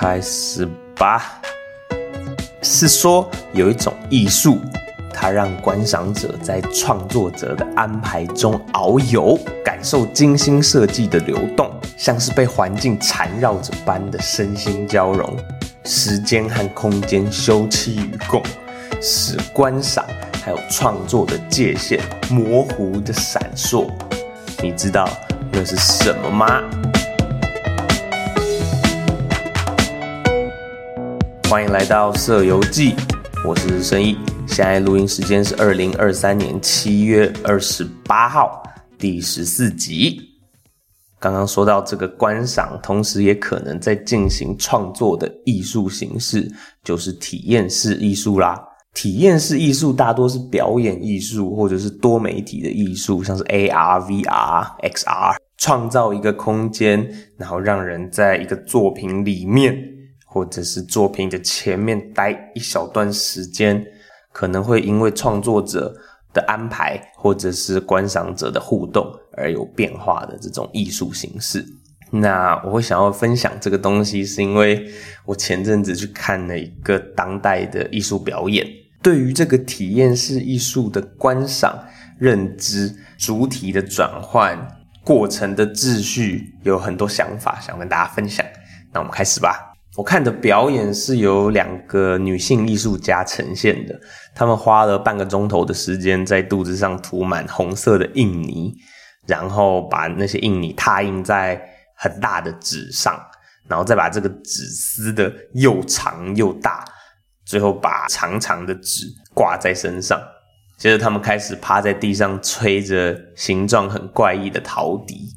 开始吧。是说有一种艺术，它让观赏者在创作者的安排中遨游，感受精心设计的流动，像是被环境缠绕着般的身心交融，时间和空间休戚与共，使观赏还有创作的界限模糊的闪烁。你知道那是什么吗？欢迎来到色游记，我是申毅。现在录音时间是二零二三年七月二十八号，第十四集。刚刚说到这个观赏，同时也可能在进行创作的艺术形式，就是体验式艺术啦。体验式艺术大多是表演艺术，或者是多媒体的艺术，像是 AR、VR、XR，创造一个空间，然后让人在一个作品里面。或者是作品的前面待一小段时间，可能会因为创作者的安排，或者是观赏者的互动而有变化的这种艺术形式。那我会想要分享这个东西，是因为我前阵子去看了一个当代的艺术表演，对于这个体验式艺术的观赏、认知、主体的转换、过程的秩序，有很多想法想跟大家分享。那我们开始吧。我看的表演是由两个女性艺术家呈现的，她们花了半个钟头的时间在肚子上涂满红色的印泥，然后把那些印泥拓印在很大的纸上，然后再把这个纸撕的又长又大，最后把长长的纸挂在身上。接着，他们开始趴在地上吹着形状很怪异的陶笛。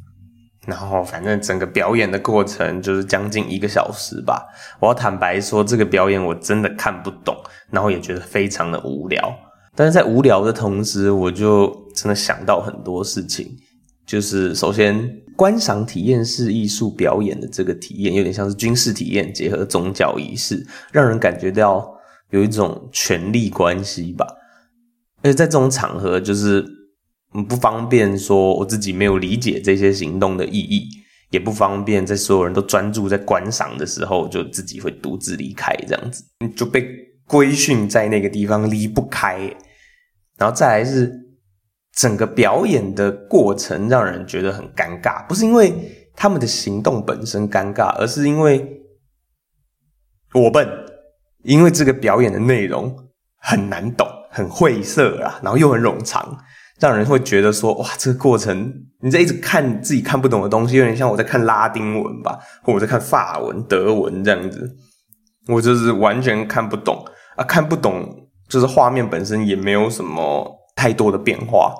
然后，反正整个表演的过程就是将近一个小时吧。我要坦白说，这个表演我真的看不懂，然后也觉得非常的无聊。但是在无聊的同时，我就真的想到很多事情。就是首先，观赏体验式艺术表演的这个体验，有点像是军事体验结合宗教仪式，让人感觉到有一种权力关系吧。而且在这种场合，就是。不方便说我自己没有理解这些行动的意义，也不方便在所有人都专注在观赏的时候，就自己会独自离开，这样子就被规训在那个地方离不开。然后再来是整个表演的过程让人觉得很尴尬，不是因为他们的行动本身尴尬，而是因为我笨，因为这个表演的内容很难懂，很晦涩啊，然后又很冗长。让人会觉得说，哇，这个过程你在一直看自己看不懂的东西，有点像我在看拉丁文吧，或我在看法文、德文这样子，我就是完全看不懂。啊，看不懂，就是画面本身也没有什么太多的变化，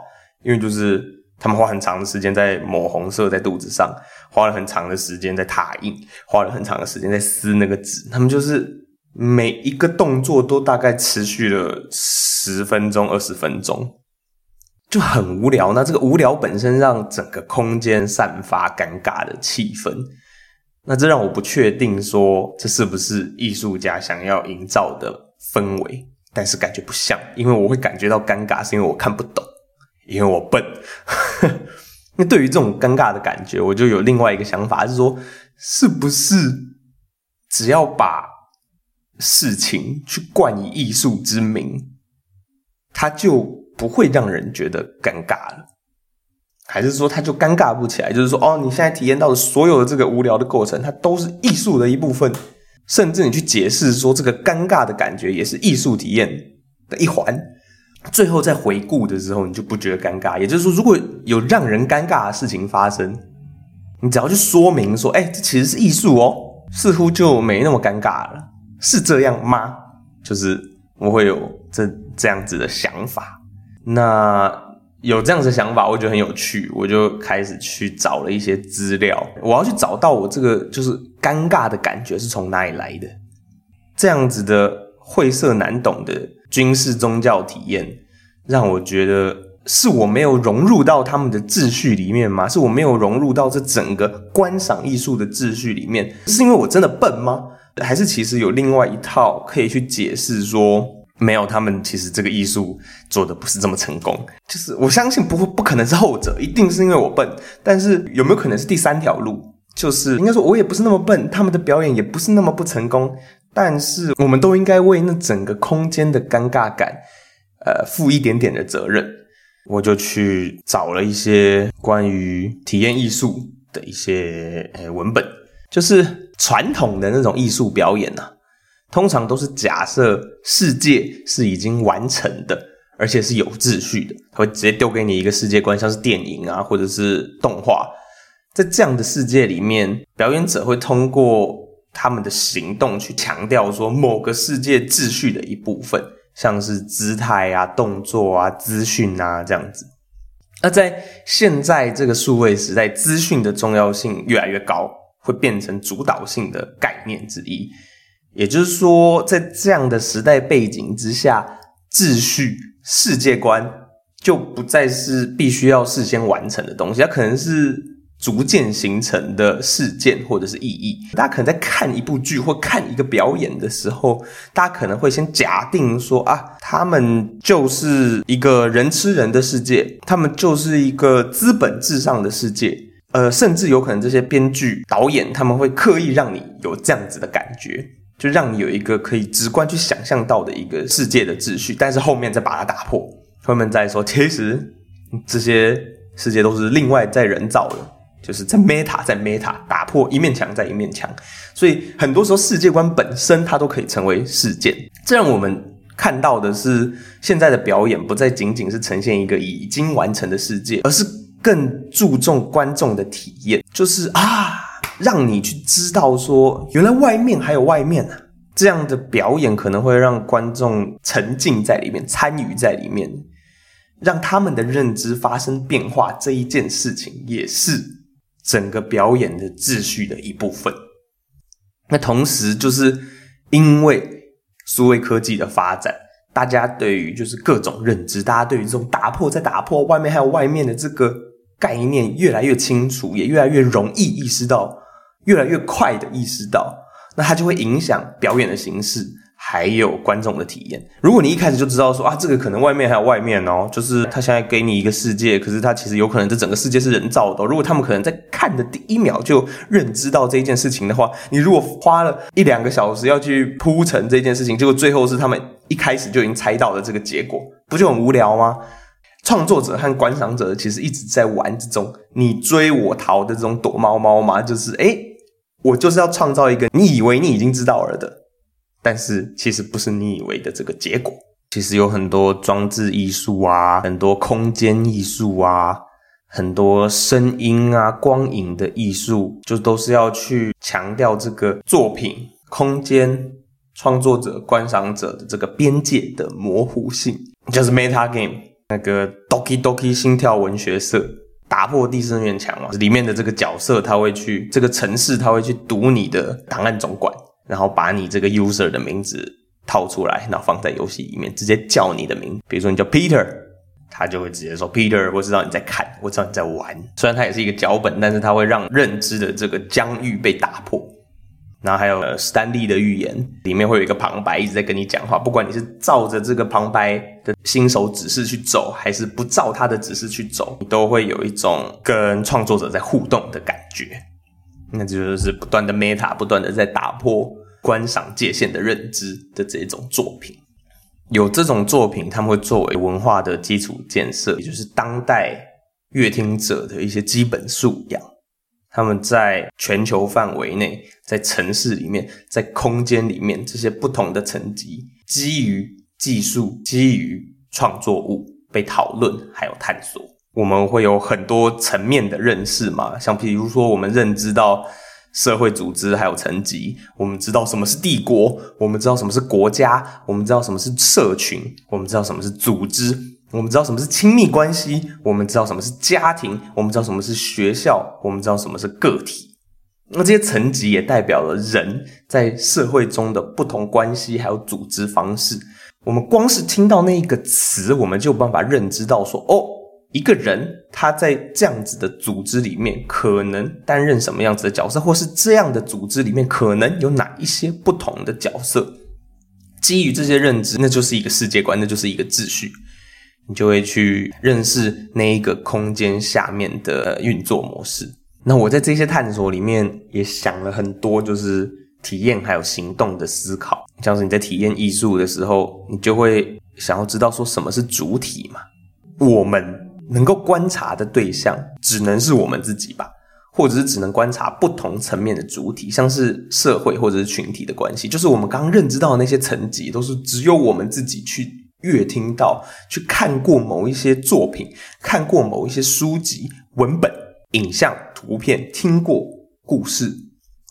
因为就是他们花很长的时间在抹红色在肚子上，花了很长的时间在拓印，花了很长的时间在撕那个纸，他们就是每一个动作都大概持续了十分钟、二十分钟。就很无聊，那这个无聊本身让整个空间散发尴尬的气氛，那这让我不确定说这是不是艺术家想要营造的氛围，但是感觉不像，因为我会感觉到尴尬，是因为我看不懂，因为我笨。那对于这种尴尬的感觉，我就有另外一个想法，是说是不是只要把事情去冠以艺术之名，它就。不会让人觉得尴尬了，还是说他就尴尬不起来？就是说，哦，你现在体验到的所有的这个无聊的过程，它都是艺术的一部分，甚至你去解释说这个尴尬的感觉也是艺术体验的一环。最后在回顾的时候，你就不觉得尴尬。也就是说，如果有让人尴尬的事情发生，你只要去说明说，哎，这其实是艺术哦，似乎就没那么尴尬了，是这样吗？就是我会有这这样子的想法。那有这样子想法，我觉得很有趣，我就开始去找了一些资料。我要去找到我这个就是尴尬的感觉是从哪里来的。这样子的晦涩难懂的军事宗教体验，让我觉得是我没有融入到他们的秩序里面吗？是我没有融入到这整个观赏艺术的秩序里面？是因为我真的笨吗？还是其实有另外一套可以去解释说？没有，他们其实这个艺术做的不是这么成功。就是我相信不会，不可能是后者，一定是因为我笨。但是有没有可能是第三条路？就是应该说，我也不是那么笨，他们的表演也不是那么不成功，但是我们都应该为那整个空间的尴尬感，呃，负一点点的责任。我就去找了一些关于体验艺术的一些呃文本，就是传统的那种艺术表演呐，通常都是假设世界是已经完成的，而且是有秩序的，他会直接丢给你一个世界观，像是电影啊，或者是动画。在这样的世界里面，表演者会通过他们的行动去强调说某个世界秩序的一部分，像是姿态啊、动作啊、资讯啊这样子。那在现在这个数位时代，资讯的重要性越来越高，会变成主导性的概念之一。也就是说，在这样的时代背景之下，秩序、世界观就不再是必须要事先完成的东西，它可能是。逐渐形成的事件或者是意义，大家可能在看一部剧或看一个表演的时候，大家可能会先假定说啊，他们就是一个人吃人的世界，他们就是一个资本至上的世界，呃，甚至有可能这些编剧导演他们会刻意让你有这样子的感觉，就让你有一个可以直观去想象到的一个世界的秩序，但是后面再把它打破，后面再说，其实这些世界都是另外在人造的。就是在 meta 在 meta 打破一面墙在一面墙，所以很多时候世界观本身它都可以成为事件。这让我们看到的是，现在的表演不再仅仅是呈现一个已经完成的世界，而是更注重观众的体验。就是啊，让你去知道说，原来外面还有外面啊。这样的表演可能会让观众沉浸在里面，参与在里面，让他们的认知发生变化。这一件事情也是。整个表演的秩序的一部分。那同时，就是因为数位科技的发展，大家对于就是各种认知，大家对于这种打破再打破，外面还有外面的这个概念越来越清楚，也越来越容易意识到，越来越快的意识到，那它就会影响表演的形式。还有观众的体验。如果你一开始就知道说啊，这个可能外面还有外面哦，就是他现在给你一个世界，可是他其实有可能这整个世界是人造的。如果他们可能在看的第一秒就认知到这一件事情的话，你如果花了一两个小时要去铺陈这件事情，结果最后是他们一开始就已经猜到了这个结果，不就很无聊吗？创作者和观赏者其实一直在玩这种你追我逃的这种躲猫猫嘛，就是诶，我就是要创造一个你以为你已经知道了的。但是其实不是你以为的这个结果。其实有很多装置艺术啊，很多空间艺术啊，很多声音啊、光影的艺术，就都是要去强调这个作品空间创作者、观赏者的这个边界的模糊性。就是 Meta Game 那个 Doki Doki 心跳文学社打破第四面墙嘛，里面的这个角色他会去这个城市，他会去读你的档案总管。然后把你这个 user 的名字套出来，然后放在游戏里面，直接叫你的名，比如说你叫 Peter，他就会直接说 Peter，我知道你在看，我知道你在玩。虽然它也是一个脚本，但是它会让认知的这个疆域被打破。然后还有史丹利的预言，里面会有一个旁白一直在跟你讲话，不管你是照着这个旁白的新手指示去走，还是不照他的指示去走，你都会有一种跟创作者在互动的感觉。那就是不断的 meta，不断的在打破。观赏界限的认知的这种作品，有这种作品，他们会作为文化的基础建设，也就是当代乐听者的一些基本素养。他们在全球范围内，在城市里面，在空间里面，这些不同的层级，基于技术，基于创作物被讨论，还有探索。我们会有很多层面的认识嘛，像比如说，我们认知到。社会组织还有层级，我们知道什么是帝国，我们知道什么是国家，我们知道什么是社群，我们知道什么是组织，我们知道什么是亲密关系，我们知道什么是家庭，我们知道什么是学校，我们知道什么是个体。那这些层级也代表了人在社会中的不同关系还有组织方式。我们光是听到那一个词，我们就有办法认知到说，哦。一个人他在这样子的组织里面可能担任什么样子的角色，或是这样的组织里面可能有哪一些不同的角色？基于这些认知，那就是一个世界观，那就是一个秩序，你就会去认识那一个空间下面的运作模式。那我在这些探索里面也想了很多，就是体验还有行动的思考。像是你在体验艺术的时候，你就会想要知道说什么是主体嘛？我们能够观察的对象只能是我们自己吧？或者是只能观察不同层面的主体，像是社会或者是群体的关系，就是我们刚认知到的那些层级，都是只有我们自己去阅听到、去看过某一些作品、看过某一些书籍、文本、影像、图片、听过故事，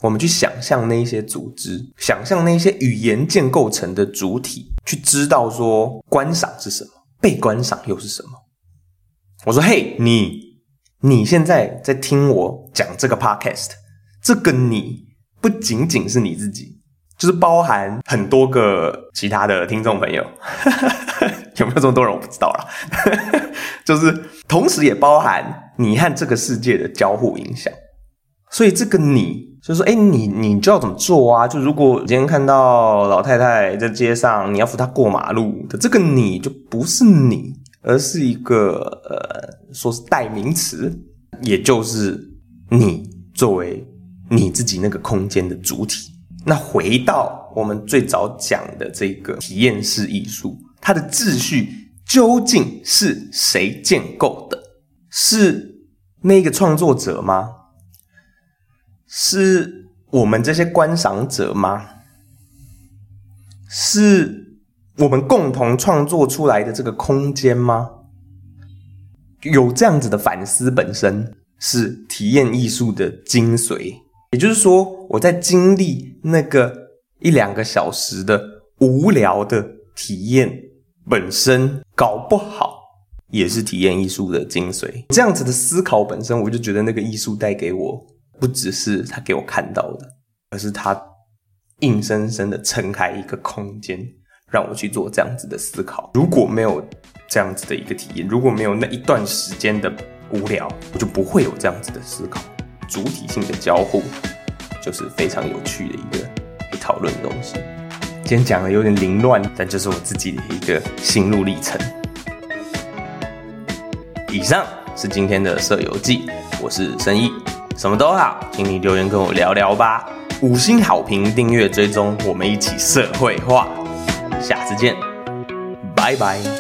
我们去想象那一些组织，想象那些语言建构成的主体，去知道说观赏是什么，被观赏又是什么。我说：“嘿，你。”你现在在听我讲这个 podcast，这个你不仅仅是你自己，就是包含很多个其他的听众朋友，有没有这么多人我不知道啦，就是同时也包含你和这个世界的交互影响。所以这个你就是说，哎，你你就要怎么做啊？就如果今天看到老太太在街上，你要扶她过马路的这个你就不是你。而是一个呃，说是代名词，也就是你作为你自己那个空间的主体。那回到我们最早讲的这个体验式艺术，它的秩序究竟是谁建构的？是那个创作者吗？是我们这些观赏者吗？是？我们共同创作出来的这个空间吗？有这样子的反思，本身是体验艺术的精髓。也就是说，我在经历那个一两个小时的无聊的体验本身，搞不好也是体验艺术的精髓。这样子的思考本身，我就觉得那个艺术带给我，不只是他给我看到的，而是他硬生生的撑开一个空间。让我去做这样子的思考。如果没有这样子的一个体验，如果没有那一段时间的无聊，我就不会有这样子的思考。主体性的交互就是非常有趣的一个讨论东西。今天讲的有点凌乱，但就是我自己的一个心路历程。以上是今天的色游记，我是申毅，什么都好，请你留言跟我聊聊吧。五星好评、订阅、追踪，我们一起社会化。下次见，拜拜。